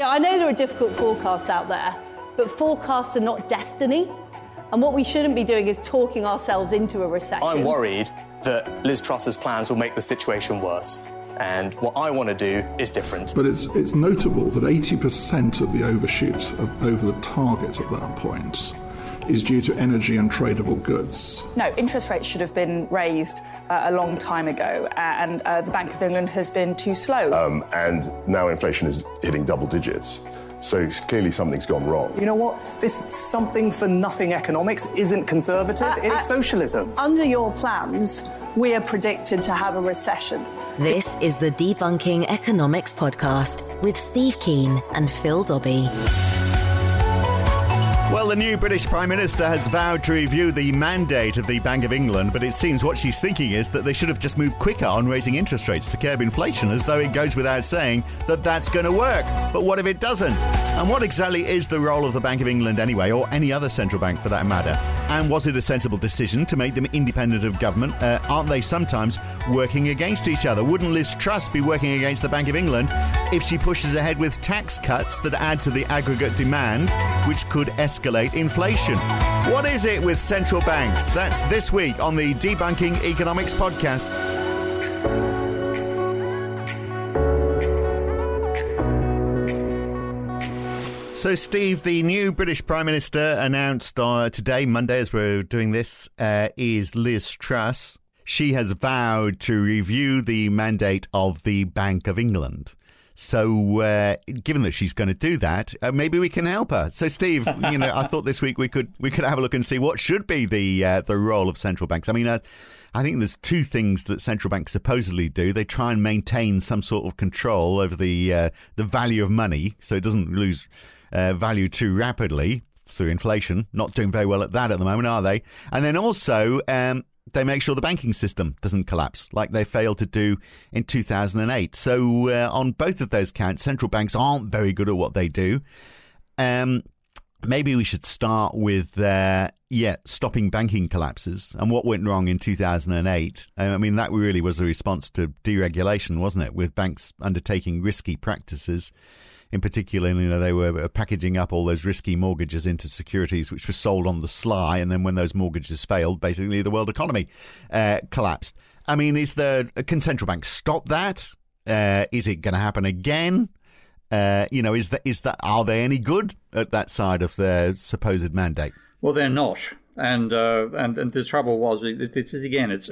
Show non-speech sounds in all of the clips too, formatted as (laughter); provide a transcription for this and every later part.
Yeah, I know there are difficult forecasts out there, but forecasts are not destiny. And what we shouldn't be doing is talking ourselves into a recession. I'm worried that Liz Truss's plans will make the situation worse. And what I want to do is different. But it's, it's notable that 80% of the overshoot of, over the target at that point is due to energy and tradable goods. No, interest rates should have been raised uh, a long time ago, uh, and uh, the Bank of England has been too slow. Um, and now inflation is hitting double digits. So clearly something's gone wrong. You know what? This something for nothing economics isn't conservative, Uh, it's uh, socialism. Under your plans, we are predicted to have a recession. This is the Debunking Economics Podcast with Steve Keen and Phil Dobbie. Well, the new British Prime Minister has vowed to review the mandate of the Bank of England, but it seems what she's thinking is that they should have just moved quicker on raising interest rates to curb inflation, as though it goes without saying that that's going to work. But what if it doesn't? And what exactly is the role of the Bank of England anyway, or any other central bank for that matter? And was it a sensible decision to make them independent of government? Uh, aren't they sometimes working against each other? Wouldn't Liz Truss be working against the Bank of England if she pushes ahead with tax cuts that add to the aggregate demand, which could escalate inflation? What is it with central banks? That's this week on the Debunking Economics Podcast. So, Steve, the new British Prime Minister announced uh, today, Monday, as we're doing this, uh, is Liz Truss. She has vowed to review the mandate of the Bank of England. So, uh, given that she's going to do that, uh, maybe we can help her. So, Steve, you know, I thought this week we could we could have a look and see what should be the uh, the role of central banks. I mean, uh, I think there's two things that central banks supposedly do. They try and maintain some sort of control over the uh, the value of money, so it doesn't lose uh, value too rapidly through inflation. Not doing very well at that at the moment, are they? And then also. Um, they make sure the banking system doesn't collapse like they failed to do in 2008. So, uh, on both of those counts, central banks aren't very good at what they do. Um, maybe we should start with, uh, yeah, stopping banking collapses and what went wrong in 2008. I mean, that really was a response to deregulation, wasn't it? With banks undertaking risky practices in particular, you know, they were packaging up all those risky mortgages into securities, which were sold on the sly. And then when those mortgages failed, basically the world economy uh, collapsed. I mean, is the can central banks stop that? Uh, is it going to happen again? Uh, you know, is that is that are they any good at that side of their supposed mandate? Well, they're not. And, uh, and and the trouble was, it, it's again, it's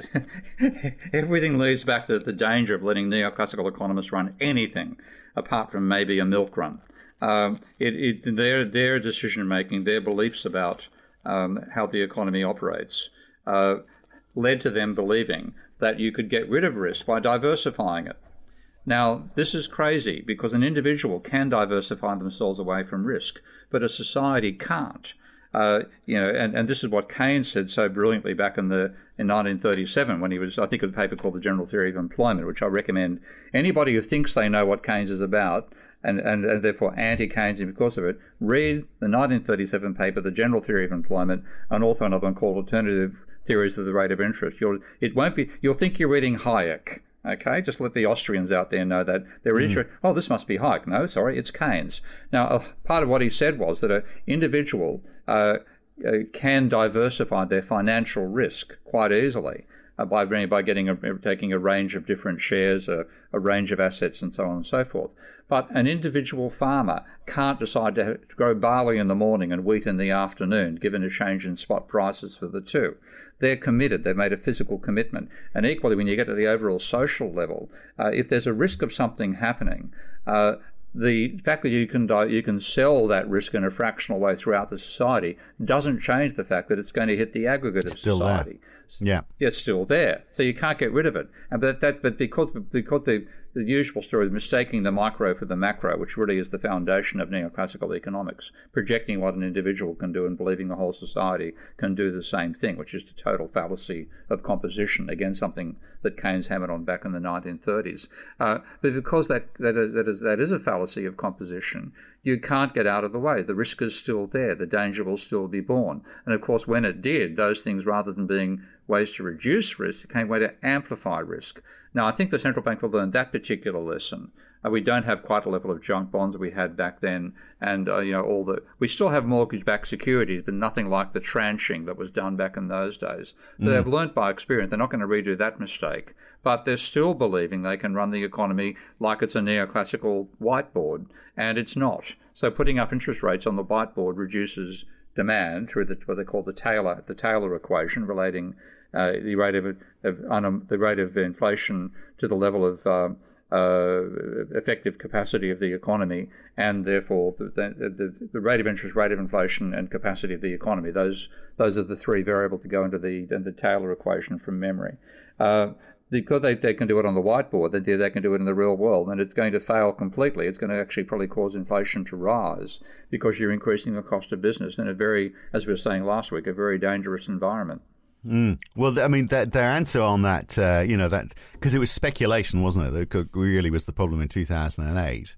(laughs) everything leads back to the danger of letting neoclassical economists run anything apart from maybe a milk run. Um, it, it, their, their decision making, their beliefs about um, how the economy operates, uh, led to them believing that you could get rid of risk by diversifying it. Now, this is crazy because an individual can diversify themselves away from risk, but a society can't. Uh, you know, and, and this is what Keynes said so brilliantly back in the in 1937 when he was, I think, in a paper called The General Theory of Employment, which I recommend anybody who thinks they know what Keynes is about and, and, and therefore anti-Keynesian because of it, read the 1937 paper, The General Theory of Employment, and also another one called Alternative Theories of the Rate of Interest. You'll, it won't be, you'll think you're reading Hayek. Okay, just let the Austrians out there know that they're mm. interested. Oh, this must be Hayek. No, sorry, it's Keynes. Now, uh, part of what he said was that an individual uh, uh, can diversify their financial risk quite easily by by getting a, taking a range of different shares, a, a, range of assets, and so on and so forth. But an individual farmer can't decide to, to grow barley in the morning and wheat in the afternoon, given a change in spot prices for the two. They're committed. They've made a physical commitment. And equally, when you get to the overall social level, uh, if there's a risk of something happening, uh, the fact that you can you can sell that risk in a fractional way throughout the society doesn't change the fact that it's going to hit the aggregate of still society. There. Yeah, it's still there, so you can't get rid of it. And but that but because because the the usual story of mistaking the micro for the macro, which really is the foundation of neoclassical economics, projecting what an individual can do and believing the whole society can do the same thing, which is the total fallacy of composition, again, something that Keynes hammered on back in the 1930s. Uh, but because that, that, is, that, is, that is a fallacy of composition, you can't get out of the way. The risk is still there. The danger will still be borne. And of course, when it did, those things, rather than being ways to reduce risk, became ways to amplify risk. Now, I think the central bank will learn that particular lesson. Uh, we don't have quite a level of junk bonds we had back then, and uh, you know all the we still have mortgage-backed securities, but nothing like the tranching that was done back in those days. Mm. They've learnt by experience. They're not going to redo that mistake, but they're still believing they can run the economy like it's a neoclassical whiteboard, and it's not. So putting up interest rates on the whiteboard reduces demand through the, what they call the Taylor the Taylor equation, relating uh, the rate of, of um, the rate of inflation to the level of uh, uh, effective capacity of the economy, and therefore the, the, the, rate of interest, rate of inflation, and capacity of the economy. Those those are the three variables to go into the the Taylor equation from memory. Uh, because they, they can do it on the whiteboard, they, they can do it in the real world, and it's going to fail completely. It's going to actually probably cause inflation to rise because you're increasing the cost of business in a very, as we were saying last week, a very dangerous environment. Mm. Well, I mean, their, their answer on that, uh, you know, that because it was speculation, wasn't it? That really was the problem in 2008.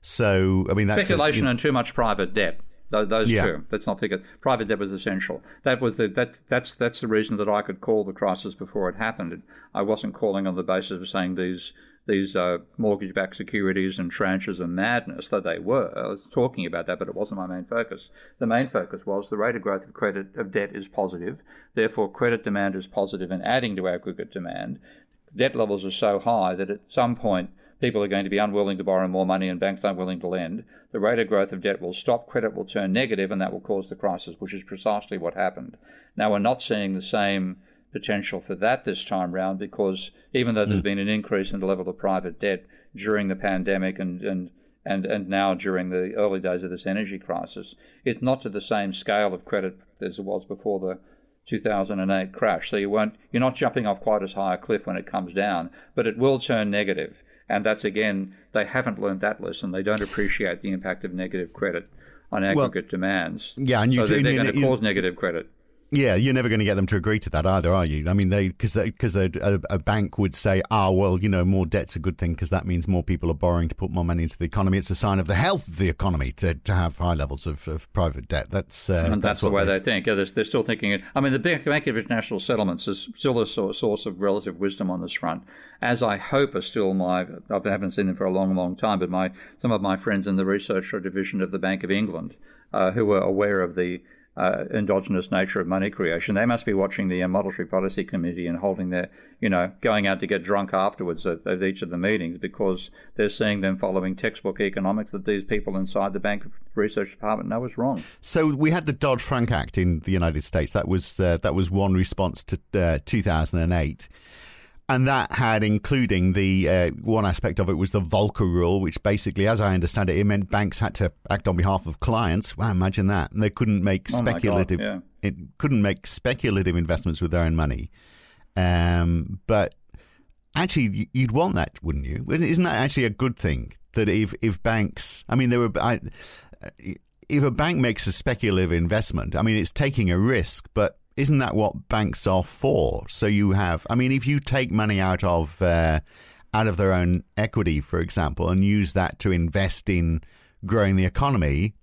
So, I mean, that's speculation a, you and too much private debt. Those, yeah. two. Let's not forget private debt was essential. That was the, that. That's that's the reason that I could call the crisis before it happened. I wasn't calling on the basis of saying these these uh, mortgage-backed securities and tranches are madness, though they were. I was talking about that, but it wasn't my main focus. The main focus was the rate of growth of credit of debt is positive, therefore credit demand is positive and adding to aggregate demand. Debt levels are so high that at some point people are going to be unwilling to borrow more money and banks aren't to lend. The rate of growth of debt will stop, credit will turn negative, and that will cause the crisis, which is precisely what happened. Now we're not seeing the same potential for that this time round because even though there's mm. been an increase in the level of private debt during the pandemic and, and and, and now during the early days of this energy crisis, it's not to the same scale of credit as it was before the 2008 crash. So you won't, you're not jumping off quite as high a cliff when it comes down, but it will turn negative. And that's again, they haven't learned that lesson. They don't appreciate the impact of negative credit on aggregate well, demands. Yeah, and you, so they're, they're going to cause negative credit. Yeah, you're never going to get them to agree to that either, are you? I mean, they because because a, a, a, bank would say, "Ah, oh, well, you know, more debt's a good thing because that means more people are borrowing to put more money into the economy. It's a sign of the health of the economy to, to have high levels of, of private debt." That's uh, that's, that's the way they think. Yeah, they're, they're, still thinking it. I mean, the Bank of International Settlements is still a source of relative wisdom on this front, as I hope are still my. I haven't seen them for a long, long time, but my some of my friends in the research division of the Bank of England, uh, who are aware of the uh, endogenous nature of money creation. They must be watching the Monetary Policy Committee and holding their, you know, going out to get drunk afterwards at, at, each of the meetings because they're seeing them following textbook economics that these people inside the Bank Research Department know is wrong. So we had the Dodd Frank Act in the United States. That was uh, that was one response to uh, 2008 and that had including the uh, one aspect of it was the Volcker rule, which basically, as I understand it, it meant banks had to act on behalf of clients. Wow, imagine that! And they couldn't make oh speculative, God, yeah. it couldn't make speculative investments with their own money. Um, but actually, you'd want that, wouldn't you? Isn't that actually a good thing? That if if banks, I mean, there were. I, if a bank makes a speculative investment, I mean, it's taking a risk, but isn't that what banks are for? So you have, I mean, if you take money out of uh, out of their own equity, for example, and use that to invest in growing the economy,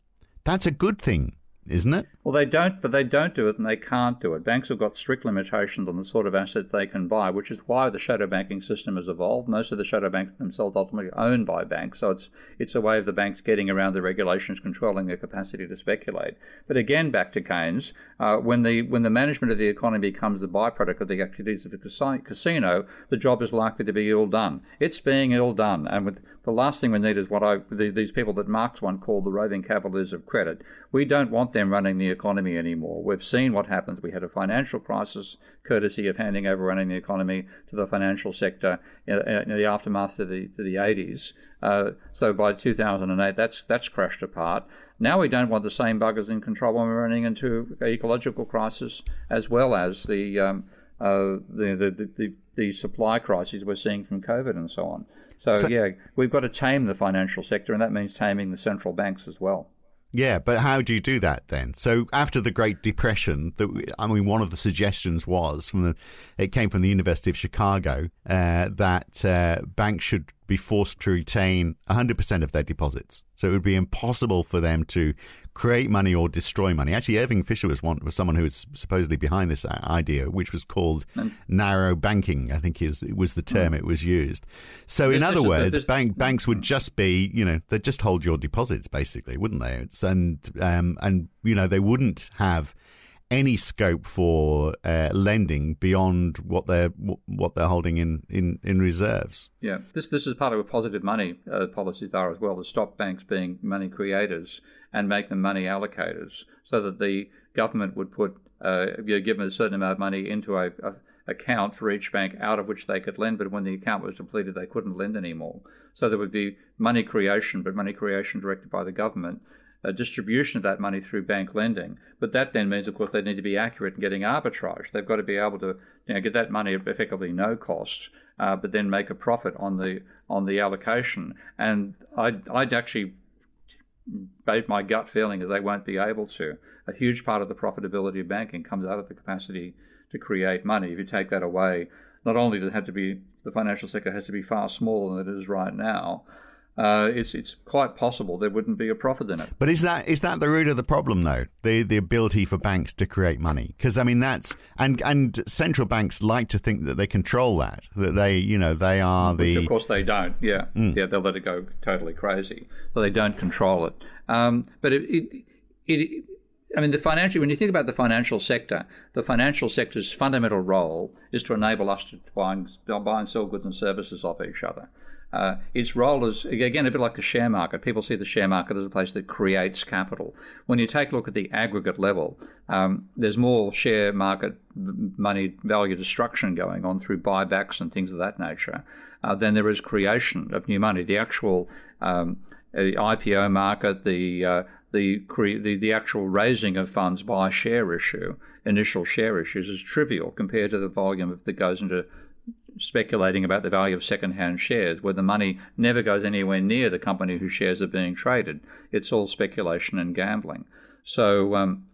that's a good thing isn't it? Well, they don't, but they don't do it and they can't do it. Banks have got strict limitations on the sort of assets they can buy, which is why the shadow banking system has evolved. Most of the shadow banks themselves ultimately owned by banks, so it's it's a way of the banks getting around the regulations controlling their capacity to speculate. But again, back to Keynes, uh, when the when the management of the economy becomes the byproduct of the activities of the casino, the job is likely to be ill done. It's being ill done, and with the last thing we need is what I the, these people that Marx one called the roving cavaliers of credit. We don't want them running the economy anymore. We've seen what happens. We had a financial crisis, courtesy of handing over running the economy to the financial sector in, in the aftermath of the to the 80s. Uh, so by 2008, that's that's crashed apart. Now we don't want the same buggers in control when we're running into ecological crisis as well as the um, uh, the, the, the, the supply crises we're seeing from COVID and so on. So, So- yeah, we've got to tame the financial sector, and that means taming the central banks as well. Yeah, but how do you do that then? So after the Great Depression, the, I mean, one of the suggestions was from the, it came from the University of Chicago uh, that uh, banks should be forced to retain 100% of their deposits. So it would be impossible for them to create money or destroy money. Actually, Irving Fisher was one was someone who was supposedly behind this idea, which was called narrow banking. I think is was the term it was used. So in other words, bank banks would just be, you know, they'd just hold your deposits basically, wouldn't they? It's, and um, and you know they wouldn't have any scope for uh, lending beyond what they're what they're holding in, in, in reserves. Yeah, this this is part of a positive money uh, policy there as well to stop banks being money creators and make them money allocators, so that the government would put uh, you know, give them a certain amount of money into a, a account for each bank out of which they could lend, but when the account was depleted, they couldn't lend anymore. So there would be money creation, but money creation directed by the government. A distribution of that money through bank lending, but that then means, of course, they need to be accurate in getting arbitrage. They've got to be able to you know, get that money at effectively no cost, uh, but then make a profit on the on the allocation. And I'd, I'd actually my gut feeling is they won't be able to. A huge part of the profitability of banking comes out of the capacity to create money. If you take that away, not only does it have to be the financial sector has to be far smaller than it is right now. Uh, it's it's quite possible there wouldn't be a profit in it. But is that is that the root of the problem though? The the ability for banks to create money because I mean that's and and central banks like to think that they control that that they you know they are Which the of course they don't. Yeah, yeah, they'll let it go totally crazy, but they don't control it. Um, but it, it, it, I mean, the financial. When you think about the financial sector, the financial sector's fundamental role is to enable us to buy and, buy and sell goods and services off each other. Uh, its role is again a bit like the share market. People see the share market as a place that creates capital. When you take a look at the aggregate level, um, there's more share market money value destruction going on through buybacks and things of that nature uh, than there is creation of new money. The actual um, uh, IPO market, the uh, the, cre- the the actual raising of funds by share issue, initial share issues, is trivial compared to the volume that goes into speculating about the value of second-hand shares, where the money never goes anywhere near the company whose shares are being traded. It's all speculation and gambling. So. Um,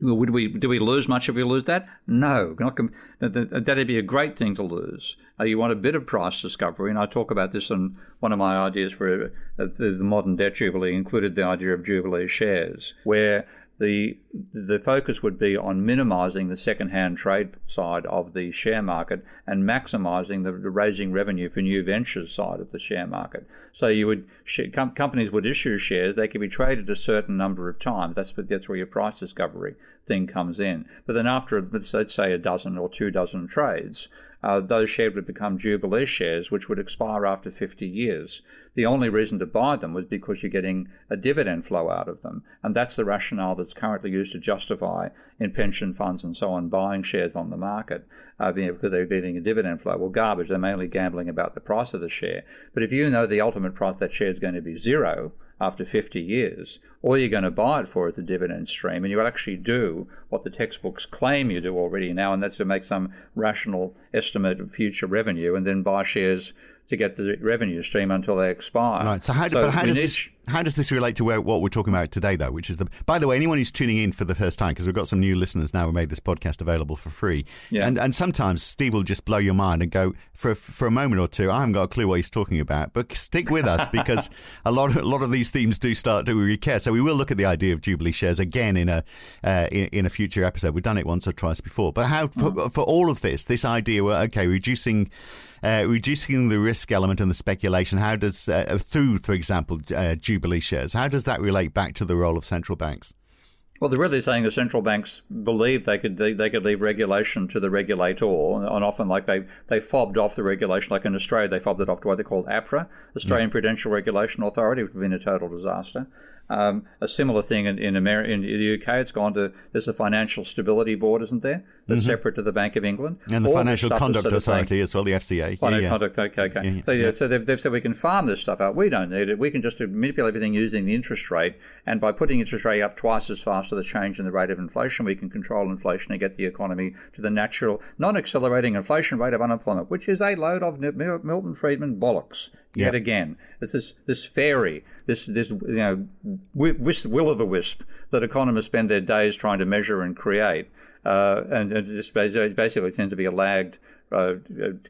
would we do we lose much if we lose that? No, com- that, that, that'd be a great thing to lose. Uh, you want a bit of price discovery, and I talk about this in one of my ideas for uh, the, the modern debt jubilee included the idea of jubilee shares, where the the focus would be on minimising the second-hand trade side of the share market and maximising the, the raising revenue for new ventures side of the share market. So you would com- companies would issue shares; they could be traded a certain number of times. That's that's where your price discovery thing comes in. But then after let's, say a dozen or two dozen trades, uh, those shares would become Jubilee shares, which would expire after 50 years. The only reason to buy them was because you're getting a dividend flow out of them. And that's the rationale that's currently used to justify in pension funds and so on buying shares on the market uh, because they're getting a dividend flow. Well, garbage. They're mainly gambling about the price of the share. But if you know the ultimate price that share is going to be zero, after 50 years, all you're going to buy it for is the dividend stream, and you actually do what the textbooks claim you do already now, and that's to make some rational estimate of future revenue and then buy shares to get the revenue stream until they expire. Right. So how, do, but how does this how does this relate to where, what we're talking about today, though? Which is the by the way, anyone who's tuning in for the first time, because we've got some new listeners now who made this podcast available for free. Yeah. And and sometimes Steve will just blow your mind and go for a- for a moment or two. I haven't got a clue what he's talking about, but stick with us because (laughs) a lot of, a lot of these themes do start to recur. So we will look at the idea of Jubilee shares again in a uh, in, in a future episode. We've done it once or twice before, but how for, for all of this, this idea, well, okay, reducing uh, reducing the risk element and the speculation. How does uh, through, for example, uh, Jubilee shares? How does that relate back to the role of central banks? Well, they're really saying the central banks believe they could they, they could leave regulation to the regulator, and often like they they fobbed off the regulation. Like in Australia, they fobbed it off to what they called APRA, Australian Prudential Regulation Authority, which would have been a total disaster. Um, a similar thing in in, Ameri- in the UK, it's gone to there's a Financial Stability Board, isn't there? That's separate to the Bank of England And the All Financial Conduct sort of Authority as well, the FCA. Financial Yeah, conduct, okay, okay. Yeah, yeah, so, yeah, so they've, they've said we can farm this stuff out. We don't need it. We can just manipulate everything using the interest rate, and by putting interest rate up twice as fast as the change in the rate of inflation, we can control inflation and get the economy to the natural, non accelerating inflation rate of unemployment, which is a load of Milton Friedman bollocks. Yet again, it's this, this fairy, this, this you know, will o' the wisp that economists spend their days trying to measure and create. Uh, and, and it basically tends to be a lagged uh,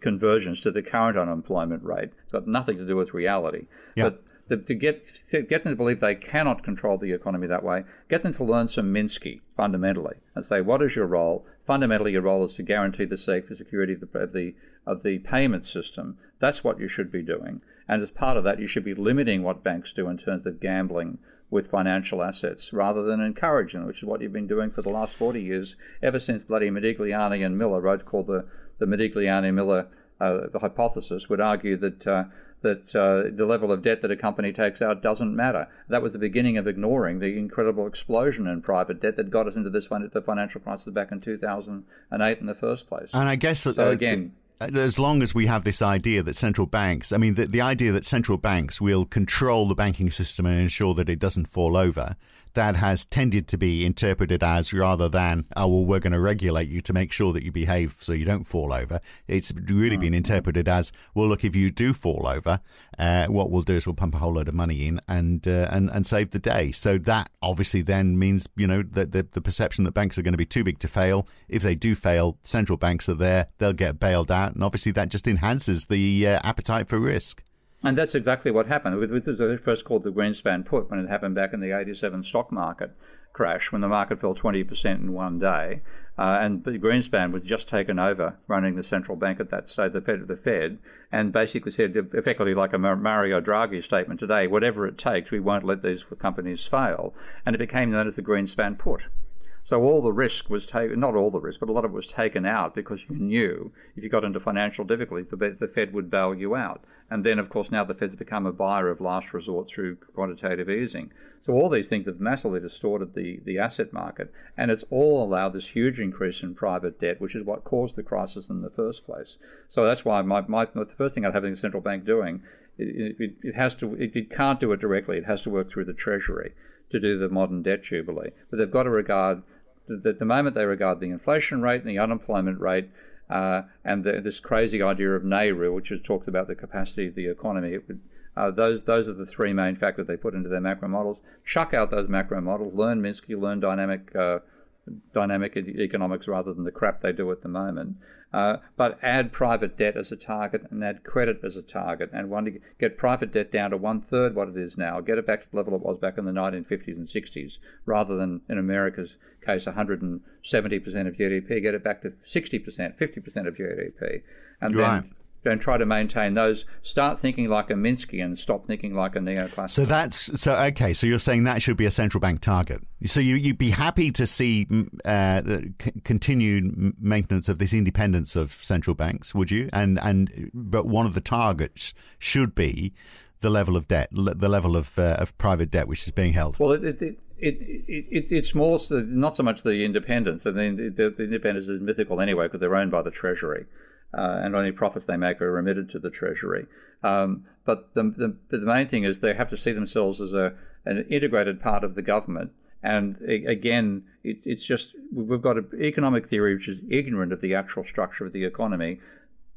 convergence to the current unemployment rate. It's got nothing to do with reality. Yep. But to get to get them to believe they cannot control the economy that way, get them to learn some Minsky fundamentally and say, what is your role? Fundamentally, your role is to guarantee the safety, security of the, of the of the payment system. That's what you should be doing. And as part of that, you should be limiting what banks do in terms of gambling with financial assets rather than encouraging which is what you've been doing for the last 40 years, ever since bloody Modigliani and Miller wrote called the, the Modigliani Miller hypothesis, would argue that. Uh, that uh, the level of debt that a company takes out doesn't matter. That was the beginning of ignoring the incredible explosion in private debt that got us into this fin- the financial crisis back in 2008 in the first place. And I guess so again, as long as we have this idea that central banks, I mean, the, the idea that central banks will control the banking system and ensure that it doesn't fall over, that has tended to be interpreted as rather than, oh, well, we're going to regulate you to make sure that you behave so you don't fall over. It's really been interpreted as, well, look, if you do fall over, uh, what we'll do is we'll pump a whole load of money in and uh, and and save the day. So that obviously then means, you know, that the, the perception that banks are going to be too big to fail. If they do fail, central banks are there, they'll get bailed out. And obviously that just enhances the uh, appetite for risk. And that's exactly what happened. It was first called the Greenspan put when it happened back in the 87 stock market crash when the market fell 20% in one day. Uh, and Greenspan was just taken over running the central bank at that stage, the Fed, of the Fed, and basically said effectively like a Mario Draghi statement today, whatever it takes, we won't let these companies fail. And it became known as the Greenspan put. So all the risk was taken, not all the risk, but a lot of it was taken out because you knew if you got into financial difficulty, the, the Fed would bail you out. And then, of course, now the Fed's become a buyer of last resort through quantitative easing. So all these things have massively distorted the, the asset market, and it's all allowed this huge increase in private debt, which is what caused the crisis in the first place. So that's why my, my the first thing I'd have the central bank doing, it, it, it has to, it, it can't do it directly. It has to work through the Treasury to do the modern debt jubilee. But they've got to regard at the moment they regard the inflation rate and the unemployment rate uh, and the, this crazy idea of NAIRU, which has talked about the capacity of the economy. Would, uh, those those are the three main factors they put into their macro models. Chuck out those macro models, learn Minsky, learn dynamic uh, dynamic economics rather than the crap they do at the moment. Uh, but add private debt as a target and add credit as a target, and want to get private debt down to one third what it is now. Get it back to the level it was back in the 1950s and 60s, rather than in America's case 170% of GDP. Get it back to 60%, 50% of GDP, and right. then and try to maintain those. Start thinking like a Minsky and stop thinking like a neoclassical. So that's so okay. So you're saying that should be a central bank target. So you, you'd be happy to see mm, uh, the c- continued maintenance of this independence of central banks, would you? And and but one of the targets should be the level of debt, the level of uh, of private debt which is being held. Well, it, it, it, it, it's more so, not so much the independence. I mean, the, the independence is mythical anyway because they're owned by the Treasury uh, and only profits they make are remitted to the Treasury. Um, but the, the, the, main thing is they have to see themselves as a, an integrated part of the government. And again, it, it's just we've got an economic theory which is ignorant of the actual structure of the economy,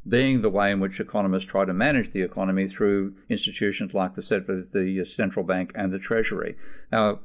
being the way in which economists try to manage the economy through institutions like the, the central bank and the Treasury. Now,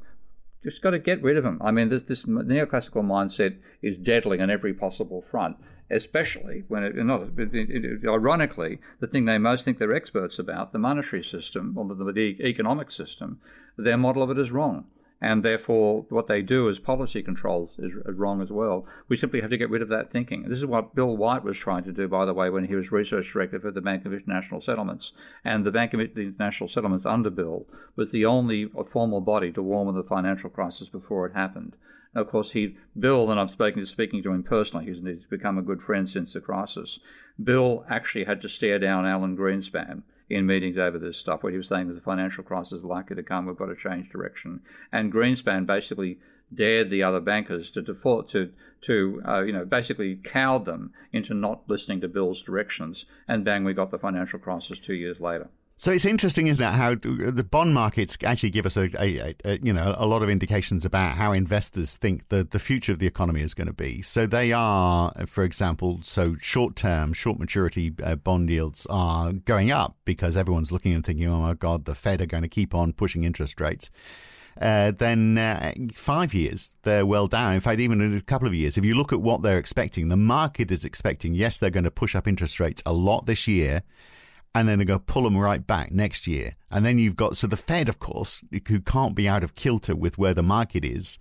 just got to get rid of them. I mean, this, this neoclassical mindset is deadly on every possible front especially when it, not it, ironically, the thing they most think they're experts about, the monetary system or the, the economic system, their model of it is wrong. And therefore, what they do as policy controls is wrong as well. We simply have to get rid of that thinking. This is what Bill White was trying to do, by the way, when he was research director for the Bank of International Settlements. And the Bank of International Settlements under Bill was the only formal body to warn of the financial crisis before it happened. Of course, he Bill, and I'm speaking speaking to him personally. He's, he's become a good friend since the crisis. Bill actually had to stare down Alan Greenspan in meetings over this stuff, where he was saying that the financial crisis is likely to come. We've got to change direction. And Greenspan basically dared the other bankers to default to to uh, you know basically cowed them into not listening to Bill's directions. And bang, we got the financial crisis two years later. So it's interesting, isn't it, how the bond markets actually give us a, a, a, you know a lot of indications about how investors think the, the future of the economy is going to be. So they are, for example, so short term, short maturity uh, bond yields are going up because everyone's looking and thinking, oh my god, the Fed are going to keep on pushing interest rates. Uh, then uh, five years, they're well down. In fact, even in a couple of years, if you look at what they're expecting, the market is expecting, yes, they're going to push up interest rates a lot this year and then going to pull them right back next year. And then you've got, so the Fed, of course, who can't be out of kilter with where the market is,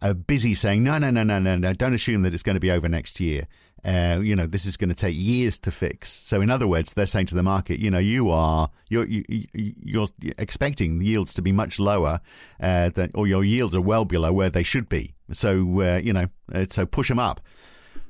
are busy saying, no, no, no, no, no, no, don't assume that it's going to be over next year. Uh, you know, this is going to take years to fix. So, in other words, they're saying to the market, you know, you are you're you, you're expecting the yields to be much lower, uh, than, or your yields are well below where they should be. So, uh, you know, uh, so push them up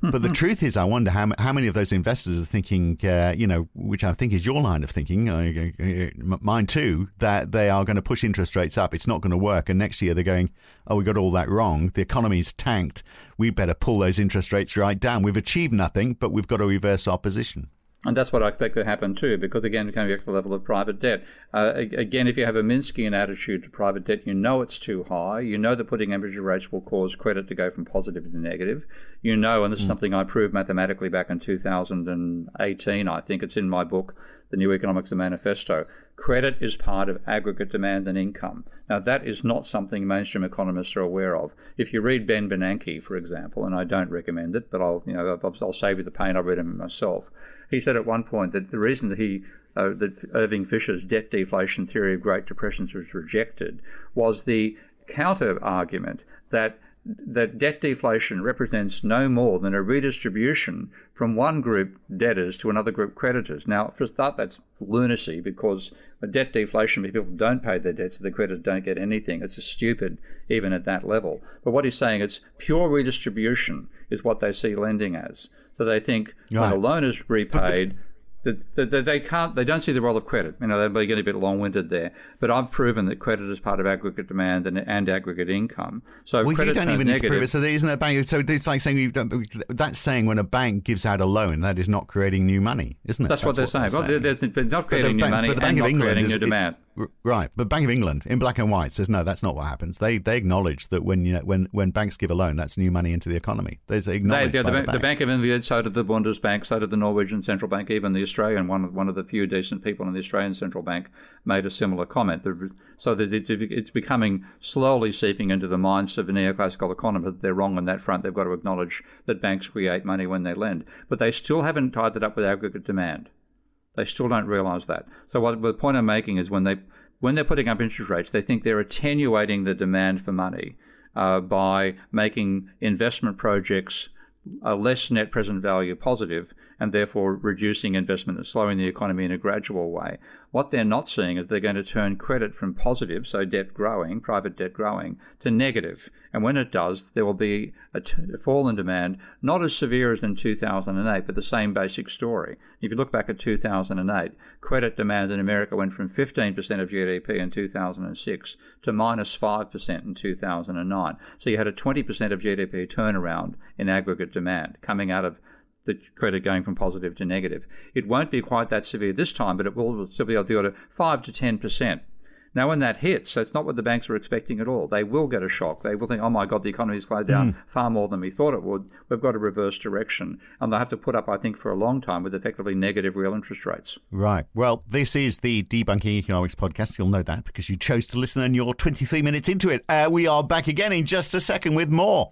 but the (laughs) truth is, I wonder how, how many of those investors are thinking, uh, you know, which I think is your line of thinking, uh, uh, mine too, that they are going to push interest rates up. It's not going to work. And next year they're going, oh, we got all that wrong. The economy's tanked. We better pull those interest rates right down. We've achieved nothing, but we've got to reverse our position. And that's what I expect to happen too, because again, coming back to the level of private debt. Uh, again, if you have a Minskian attitude to private debt, you know it's too high. You know that putting interest rates will cause credit to go from positive to negative. You know, and this is mm. something I proved mathematically back in 2018. I think it's in my book, The New Economics Manifesto. Credit is part of aggregate demand and income. Now, that is not something mainstream economists are aware of. If you read Ben Bernanke, for example, and I don't recommend it, but I'll, you know, I'll, save you the pain. I've read him myself he said at one point that the reason that he uh, that Irving Fisher's debt deflation theory of Great Depressions was rejected was the counter argument that that debt deflation represents no more than a redistribution from one group debtors to another group creditors. Now, for a start, that's lunacy because a debt deflation means people don't pay their debts, so the creditors don't get anything. It's stupid, even at that level. But what he's saying, it's pure redistribution is what they see lending as. So they think right. when a loan is repaid, that, they can't, they don't see the role of credit. You know, they're getting a bit long-winded there. But I've proven that credit is part of aggregate demand and, and aggregate income. So well, you don't even need to prove it. So there isn't a bank. So it's like saying you that's saying when a bank gives out a loan, that is not creating new money, isn't it? That's, that's what, they're, what saying. saying. Well, they're, they're, not creating new bank, money but the Bank and of not England creating is, new demand. It, Right, but Bank of England in black and white says no, that's not what happens. They they acknowledge that when you know, when when banks give a loan, that's new money into the economy. There's acknowledged they, the, the, bank. the, bank. of England, so did the Bundesbank, so did the Norwegian central bank, even the Australian one one of the few decent people in the Australian central bank made a similar comment. So that it, it's becoming slowly seeping into the minds of the neoclassical economists that they're wrong on that front. They've got to acknowledge that banks create money when they lend, but they still haven't tied that up with aggregate demand. They still don't realise that. So what the point I'm making is when they when they're putting up interest rates, they think they're attenuating the demand for money uh, by making investment projects a less net present value positive and therefore reducing investment and slowing the economy in a gradual way. What they're not seeing is they're going to turn credit from positive, so debt growing, private debt growing, to negative. And when it does, there will be a, t- a fall in demand, not as severe as in 2008, but the same basic story. If you look back at 2008, credit demand in America went from 15% of GDP in 2006 to minus 5% in 2009. So you had a 20% of GDP turnaround in aggregate demand coming out of the credit going from positive to negative. It won't be quite that severe this time, but it will still be on the order 5 to 10%. Now, when that hits, that's not what the banks were expecting at all. They will get a shock. They will think, oh my God, the economy's slowed down mm. far more than we thought it would. We've got a reverse direction. And they'll have to put up, I think, for a long time with effectively negative real interest rates. Right. Well, this is the Debunking Economics podcast. You'll know that because you chose to listen and you're 23 minutes into it. Uh, we are back again in just a second with more.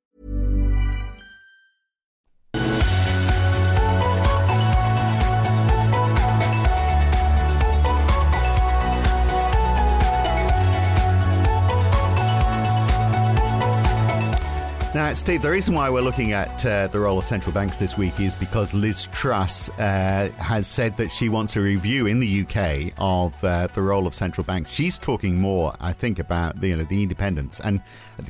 Now, Steve, the reason why we're looking at uh, the role of central banks this week is because Liz Truss uh, has said that she wants a review in the UK of uh, the role of central banks. She's talking more, I think, about you know the independence, and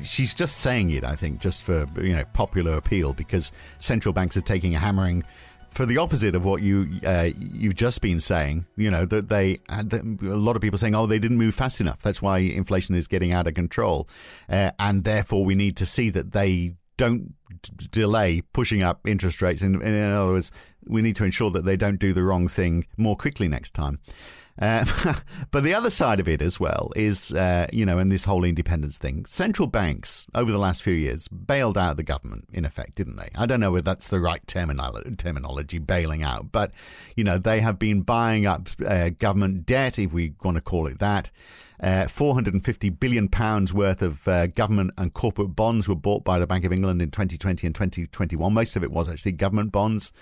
she's just saying it, I think, just for you know popular appeal because central banks are taking a hammering for the opposite of what you uh, you've just been saying, you know that they a lot of people saying, oh, they didn't move fast enough. That's why inflation is getting out of control, uh, and therefore we need to see that they don't d- delay pushing up interest rates. In, in other words, we need to ensure that they don't do the wrong thing more quickly next time. Uh, (laughs) but the other side of it as well is, uh, you know, and this whole independence thing. Central banks over the last few years bailed out the government, in effect, didn't they? I don't know whether that's the right terminology, terminology bailing out, but, you know, they have been buying up uh, government debt, if we want to call it that. Uh, 450 billion pounds worth of uh, government and corporate bonds were bought by the Bank of England in 2020 and 2021. Most of it was actually government bonds.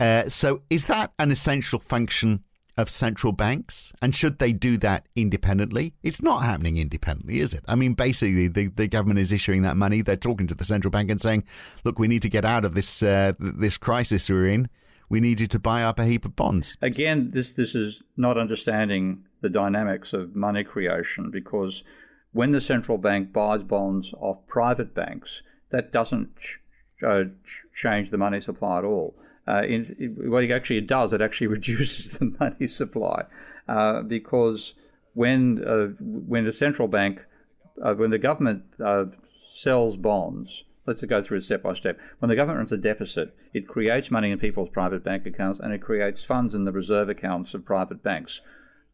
Uh, so, is that an essential function of central banks? And should they do that independently? It's not happening independently, is it? I mean, basically, the, the government is issuing that money. They're talking to the central bank and saying, look, we need to get out of this, uh, this crisis we're in. We need you to buy up a heap of bonds. Again, this, this is not understanding the dynamics of money creation because when the central bank buys bonds off private banks, that doesn't ch- uh, ch- change the money supply at all uh, in, in, what it actually does, it actually (laughs) reduces the money supply uh, because when uh, when the central bank, uh, when the government uh, sells bonds, let's go through it step by step. When the government runs a deficit, it creates money in people's private bank accounts and it creates funds in the reserve accounts of private banks.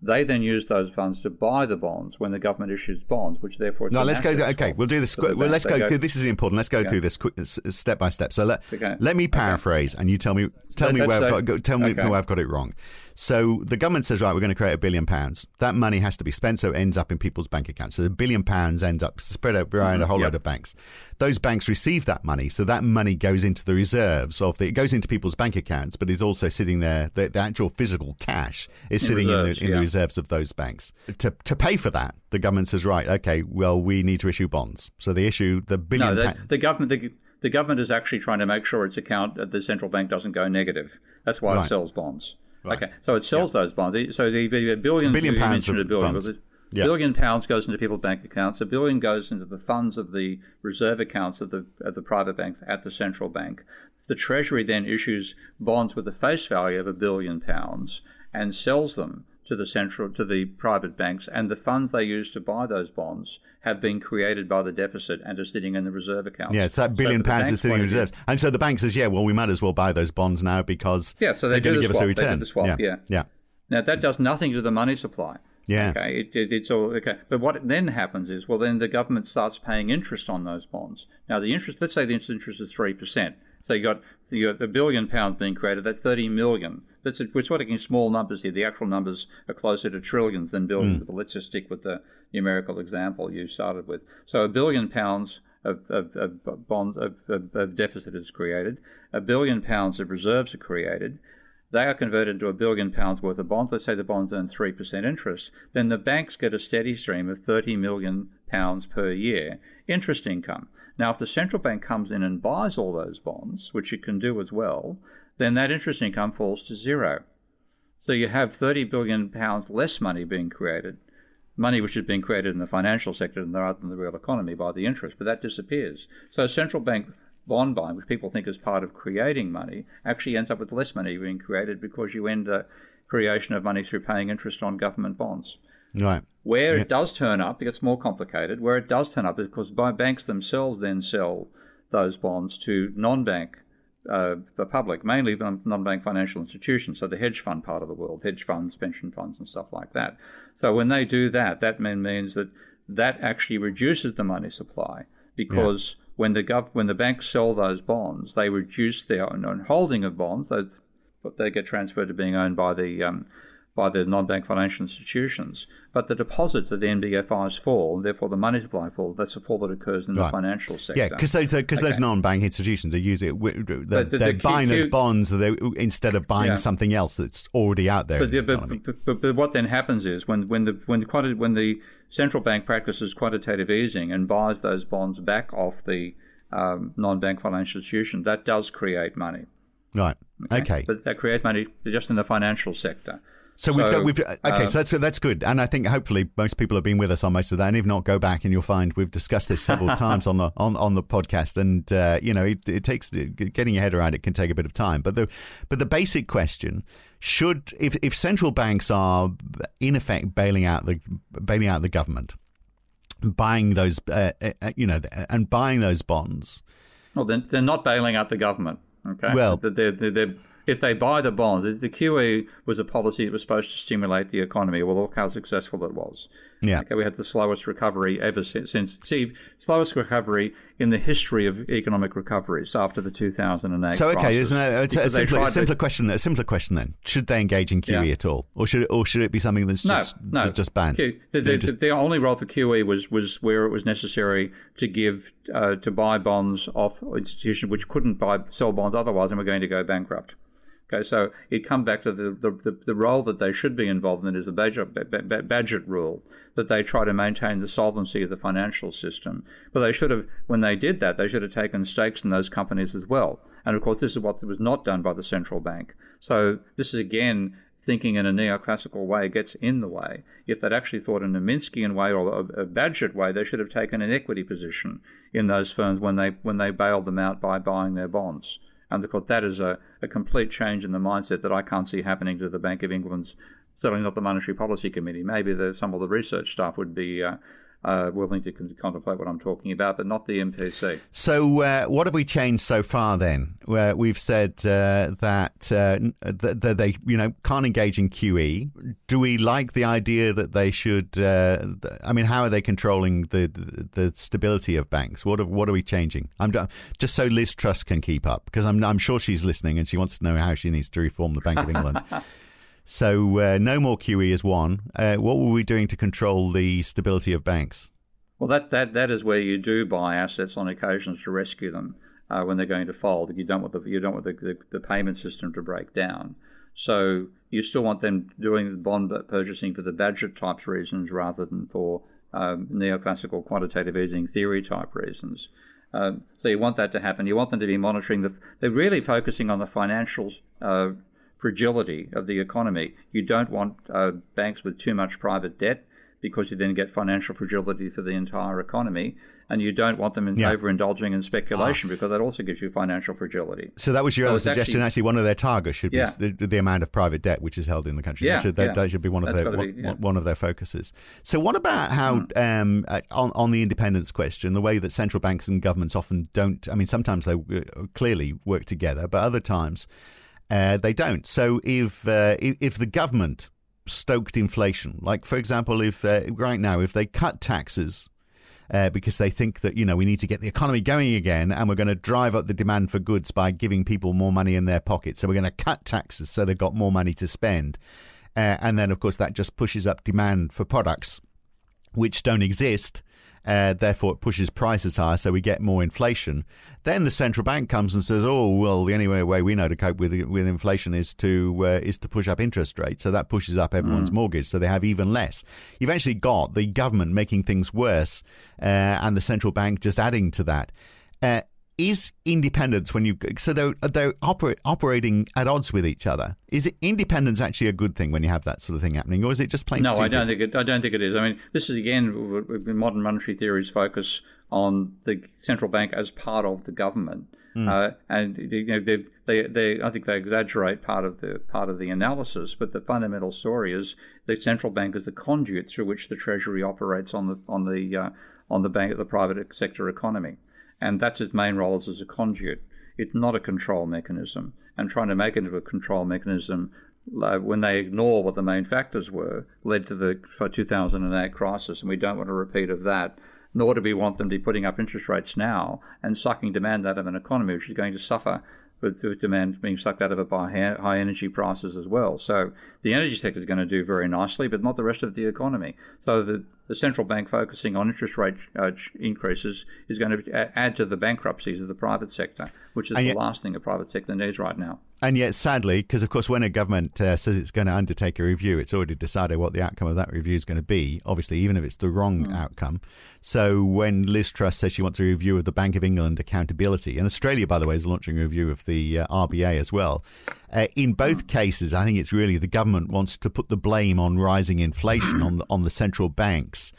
They then use those funds to buy the bonds when the government issues bonds, which therefore no. Let's go. Okay, we'll do this. Well, let's go, go, through. This is important. Let's go okay. through this quick, step by step. So let okay. let me paraphrase, okay. and you tell me tell so me where I've got tell me where I've got it wrong. So the government says, right, we're going to create a billion pounds. That money has to be spent, so it ends up in people's bank accounts. So the billion pounds ends up spread out around mm-hmm. a whole yep. load of banks. Those banks receive that money, so that money goes into the reserves of the. It goes into people's bank accounts, but it's also sitting there. The, the actual physical cash is sitting reserves, in, the, in yeah. the reserves of those banks. To to pay for that, the government says, right, okay, well, we need to issue bonds. So they issue the billion. No, the, the government. The, the government is actually trying to make sure its account at the central bank doesn't go negative. That's why right. it sells bonds. Right. Okay, so it sells yeah. those bonds. So the, the billion, a pounds of a billion, bonds. Yeah. billion pounds goes into people's bank accounts. A billion goes into the funds of the reserve accounts of the of the private banks at the central bank. The Treasury then issues bonds with a face value of a billion pounds and sells them to the central to the private banks, and the funds they use to buy those bonds have been created by the deficit and are sitting in the reserve accounts. Yeah, it's that billion so pounds is sitting in reserves, and so the bank says, "Yeah, well, we might as well buy those bonds now because yeah, so they are going to give swap. us a return." The swap, yeah. yeah, yeah. Now that does nothing to the money supply. Yeah. Okay. It, it, it's all okay. But what then happens is, well, then the government starts paying interest on those bonds. Now the interest, let's say the interest is three percent. So you got you got a billion pounds being created. That's thirty million. That's a, we're talking small numbers here. The actual numbers are closer to trillions than billions. Mm. But let's just stick with the numerical example you started with. So a billion pounds of, of, of bonds of, of, of deficit is created. A billion pounds of reserves are created they are converted to a billion pounds worth of bonds. Let's say the bonds earn 3% interest. Then the banks get a steady stream of 30 million pounds per year interest income. Now, if the central bank comes in and buys all those bonds, which it can do as well, then that interest income falls to zero. So you have 30 billion pounds less money being created, money which has been created in the financial sector rather than the real economy by the interest, but that disappears. So central bank bond buying, which people think is part of creating money, actually ends up with less money being created because you end the creation of money through paying interest on government bonds. Right. Where yeah. it does turn up, it gets more complicated. Where it does turn up is because by banks themselves then sell those bonds to non-bank, uh, the public, mainly non-bank financial institutions, so the hedge fund part of the world, hedge funds, pension funds, and stuff like that. So when they do that, that means that that actually reduces the money supply because when the gov- when the banks sell those bonds, they reduce their own holding of bonds. But they get transferred to being owned by the um, by the non-bank financial institutions. But the deposits of the NBFIs fall, and therefore the money supply falls. That's a fall that occurs in Right. the financial sector. Yeah, because those because those non-bank institutions are using it. They're, the- they're the buying those bonds they, instead of buying Yeah. something else that's already out there. But, the but, but, but, what then happens is when when the when the when the central bank practices quantitative easing and buys those bonds back off the um, non-bank financial institution, that does create money. right. Okay. But that creates money just in the financial sector. So we've done, we've okay, um, so that's that's good, and I think hopefully most people have been with us on most of that, and if not, go back and you'll find we've discussed this several (laughs) times on the on, on the podcast, and uh, you know it, it takes getting your head around it can take a bit of time, but the but the basic question should if if central banks are in effect bailing out the bailing out the government, buying those uh, uh, you know and buying those bonds, Well, then they're not bailing out the government. Okay. Well- they're, they're, they're, if they buy the bond, the, the QE was a policy that was supposed to stimulate the economy. Well, look how successful it was. Yeah. Okay, we had the slowest recovery ever since. since see, slowest recovery in the history of economic recoveries after the 2008 So okay, crisis. isn't it a, they simpler, to- question? A simpler question then: Should they engage in QE Yeah. at all, or should it, or should it be something that's No, just no, just banned? Q, the, the, just- the only role for QE was was where it was necessary to give uh, to buy bonds off institutions which couldn't buy sell bonds otherwise and were going to go bankrupt. Okay, so it comes back to the, the, the, role that they should be involved in is the budget, budget rule, that they try to maintain the solvency of the financial system. But they should have, when they did that, they should have taken stakes in those companies as well. And of course, this is what was not done by the central bank. So this is again thinking in a neoclassical way gets in the way. If they'd actually thought in a Minskian way or a, a way, they should have taken an equity position in those firms when they when they bailed them out by buying their bonds. And of course, that is a, a complete change in the mindset that I can't see happening to the Bank of England's, certainly not the Monetary Policy Committee. Maybe the, some of the research staff would be uh, uh, willing to con- contemplate what I'm talking about, but not the MPC. So, uh, what have we changed so far then? Where we've said uh, that, uh, that that they, you know, can't engage in QE. Do we like the idea that they should? Uh, I mean, how are they controlling the, the the stability of banks? What are, what are we changing? I'm d- just so Liz Truss can keep up because I'm I'm sure she's listening and she wants to know how she needs to reform the Bank of England. (laughs) So, uh, no more QE is one. Uh, what were we doing to control the stability of banks? Well, that, that, that is where you do buy assets on occasions to rescue them uh, when they're going to fold. You don't want the you don't want the, the, the payment system to break down. So you still want them doing the bond purchasing for the budget types reasons rather than for um, neoclassical quantitative easing theory type reasons. Um, so you want that to happen. You want them to be monitoring the. They're really focusing on the financial uh, fragility of the economy. You don't want uh, banks with too much private debt because you then get financial fragility for the entire economy, and you don't want them in Yeah. overindulging in speculation because that also gives you financial fragility. So that was your So other suggestion. Actually, actually- one of their targets should be Yeah. s- the, the amount of private debt which is held in the country. Yeah, that, should, that, yeah. that should be one of That's their one, be, one of their focuses. So, what about how Hmm. um, uh, on on the independence question, the way that central banks and governments often don't? I mean, sometimes they uh, clearly work together, but other times uh, they don't. So, if uh, if, the government stoked inflation, like for example, if uh, right now if they cut taxes uh, because they think that you know we need to get the economy going again, and we're going to drive up the demand for goods by giving people more money in their pockets. So we're going to cut taxes so they've got more money to spend, uh, and then of course that just pushes up demand for products which don't exist. Uh, therefore, it pushes prices higher, so we get more inflation. Then the central bank comes and says, "Oh, well, the only way way we know to cope with with inflation is to uh, is to push up interest rates." So that pushes up everyone's mortgage, so they have even less. You've actually got the government making things worse, uh, and the central bank just adding to that. Is independence when you so they're they're operate, operating at odds with each other? Is independence actually a good thing when you have that sort of thing happening, or is it just plain No, stupid? I don't think it. I don't think it is. I mean, this is again modern monetary theories focus on the central bank as part of the government, uh, and you know they, they, they I think they exaggerate part of the part of the analysis, but the fundamental story is the central bank is the conduit through which the treasury operates on the on the uh, on the bank of the private sector economy, and that's its main role as a conduit. It's not a control mechanism, and trying to make it into a control mechanism uh, when they ignore what the main factors were, led to the for 2008 crisis, and we don't want a repeat of that. nor do we want them to be putting up interest rates now and sucking demand out of an economy which is going to suffer with, demand being sucked out of it by high, high energy prices as well. So the energy sector is going to do very nicely, but not the rest of the economy. So the, the central bank focusing on interest rate uh, increases is going to add to the bankruptcies of the private sector, which is yet, the last thing the private sector needs right now. And yet, sadly, because of course, when a government uh, says it's going to undertake a review, it's already decided what the outcome of that review is going to be. Obviously, even if it's the wrong mm. outcome. So when Liz Truss says she wants a review of the Bank of England accountability, and Australia, by the way, is launching a review of the uh, RBA as well. Uh, in both mm. cases, I think it's really the government wants to put the blame on rising inflation on the on the central banks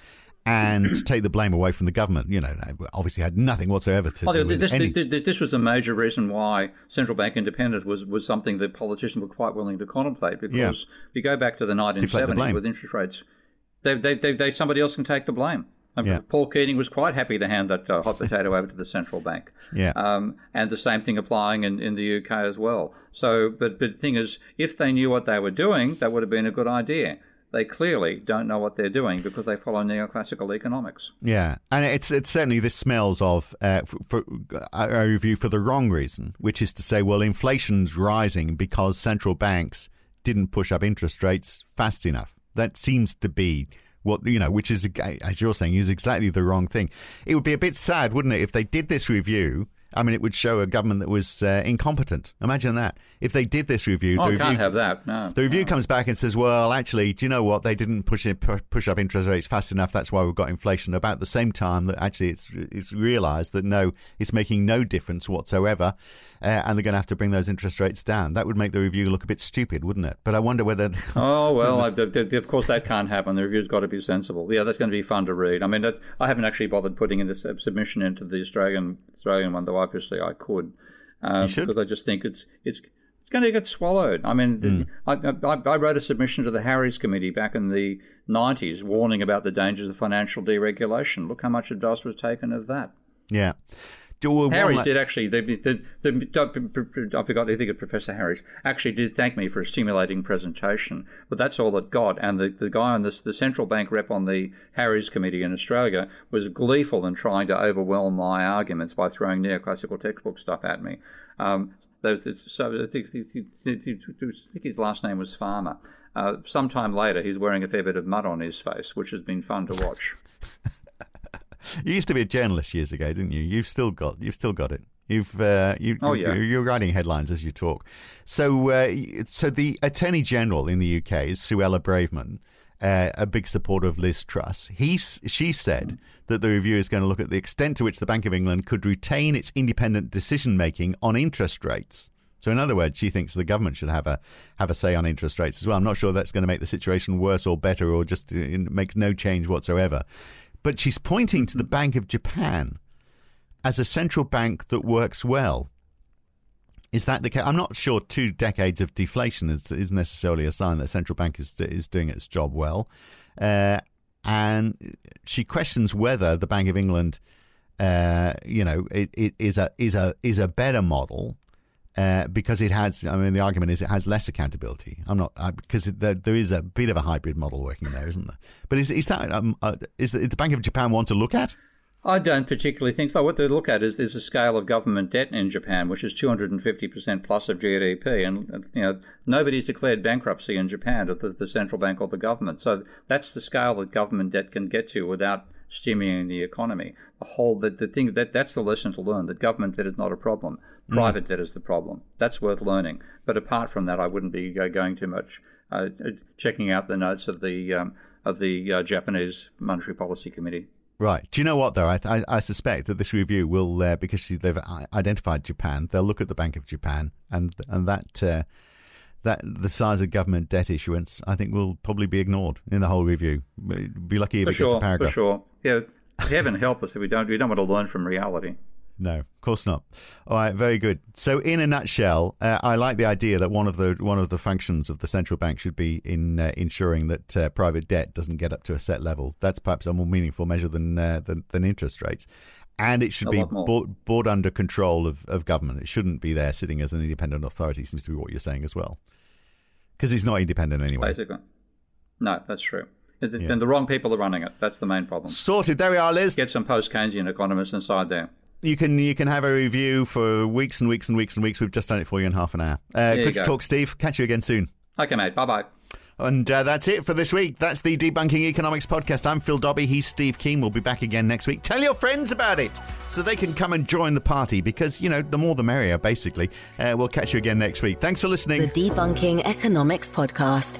and (clears throat) take the blame away from the government. You know, obviously had nothing whatsoever to oh, do with this, any... this was a major reason why central bank independence was, was something that politicians were quite willing to contemplate because yeah. you go back to the 1970s the with interest rates, they, they, they, they, somebody else can take the blame. Yeah. Paul Keating was quite happy to hand that uh, hot (laughs) potato over to the central bank. Yeah. Um, and the same thing applying in, in the UK as well. So, but, but the thing is, if they knew what they were doing, that would have been a good idea they clearly don't know what they're doing because they follow neoclassical economics. Yeah, and it's it's certainly this smells of uh, for, for a review for the wrong reason, which is to say, well, inflation's rising because central banks didn't push up interest rates fast enough. That seems to be what you know, which is as you're saying, is exactly the wrong thing. It would be a bit sad, wouldn't it, if they did this review I mean, it would show a government that was uh, incompetent. Imagine that. If they did this review, oh, the review, can't have that. No, the review no. comes back and says, "Well, actually, do you know what? They didn't push it, push up interest rates fast enough. That's why we've got inflation." About the same time that actually it's it's realised that no, it's making no difference whatsoever, uh, and they're going to have to bring those interest rates down. That would make the review look a bit stupid, wouldn't it? But I wonder whether. (laughs) oh well, of course that can't happen. The review's got to be sensible. Yeah, that's going to be fun to read. I mean, I haven't actually bothered putting in this submission into the Australian Australian one, though obviously I could um, because I just think it's it's it's going to get swallowed. I mean, mm. I, I, I, wrote a submission to the Harries Committee back in the 90s warning about the dangers of financial deregulation. Look how much advice was taken of that. Yeah. Harries did actually. They, they, they, I forgot. I think of Professor Harries actually did thank me for a stimulating presentation, but that's all it got. And the, the guy on this, the central bank rep on the Harries committee in Australia was gleeful in trying to overwhelm my arguments by throwing neoclassical textbook stuff at me. Um, so I think, I think his last name was Farmer. Uh, sometime later, he's wearing a fair bit of mud on his face, which has been fun to watch. (laughs) You used to be a journalist years ago, didn't you? You've still got you've still got it. You've uh, you, oh, yeah. you're writing headlines as you talk. So uh, so the Attorney General in the UK is Suella Braverman. Uh, a big supporter of Liz Truss. He, she said that the review is going to look at the extent to which the Bank of England could retain its independent decision making on interest rates. So, in other words, she thinks the government should have a have a say on interest rates as well. I'm not sure that's going to make the situation worse or better, or just uh, makes no change whatsoever. But she's pointing to the Bank of Japan as a central bank that works well. Is that the case? I'm not sure two decades of deflation is, is necessarily a sign that a central bank is, is doing its job well. Uh, and she questions whether the Bank of England, uh, you know, it, it is a is a is a better model uh, because it has. I mean, the argument is it has less accountability. I'm not because there, there is a bit of a hybrid model working there, isn't there? But is, is that um, uh, is the, Bank of Japan one to look at? I don't particularly think so. What they look at is there's a scale of government debt in Japan, which is 250% plus of GDP, and you know nobody's declared bankruptcy in Japan, the, the central bank or the government. So that's the scale that government debt can get to without stimulating the economy. The whole the, the thing that that's the lesson to learn that government debt is not a problem. Mm. Private mm. debt is the problem. That's worth learning. But apart from that, I wouldn't be going too much uh, uh, checking out the notes of the um, of the uh, Japanese Monetary Policy Committee. Right. Do you know what though? I, I, I suspect that this review will, uh, because they've identified Japan, they'll look at the Bank of Japan, and and that uh, that the size of government debt issuance, I think, will probably be ignored in the whole review. Be lucky if for it sure, gets a paragraph. For sure. Yeah. Heaven help us if we don't. We don't want to learn from reality. No, of course not. All right, very good. So, in a nutshell, uh, I like the idea that one of the one of the functions of the central bank should be in uh, ensuring that uh, private debt doesn't get up to a set level. That's perhaps a more meaningful measure than uh, than, than, interest rates, and it should a be brought, brought under control of, of government. It shouldn't be there sitting as an independent authority. Seems to be what you're saying as well because it's not independent anyway. Basically, no, that's true. And the wrong people are running it. That's the main problem. Sorted. There we are, Liz. Get some post Keynesian economists inside there. You can you can have a review for weeks and weeks and weeks and weeks. We've just done it for you in half an hour. Uh, good to go. talk, Steve. Catch you again soon. Okay, mate. Bye bye. And uh, that's it for this week. That's the Debunking Economics podcast. I'm Phil Dobbie. He's Steve Keen. We'll be back again next week. Tell your friends about it so they can come and join the party because, you know, the more the merrier, basically. Uh, we'll catch you again next week. Thanks for listening. The Debunking Economics Podcast.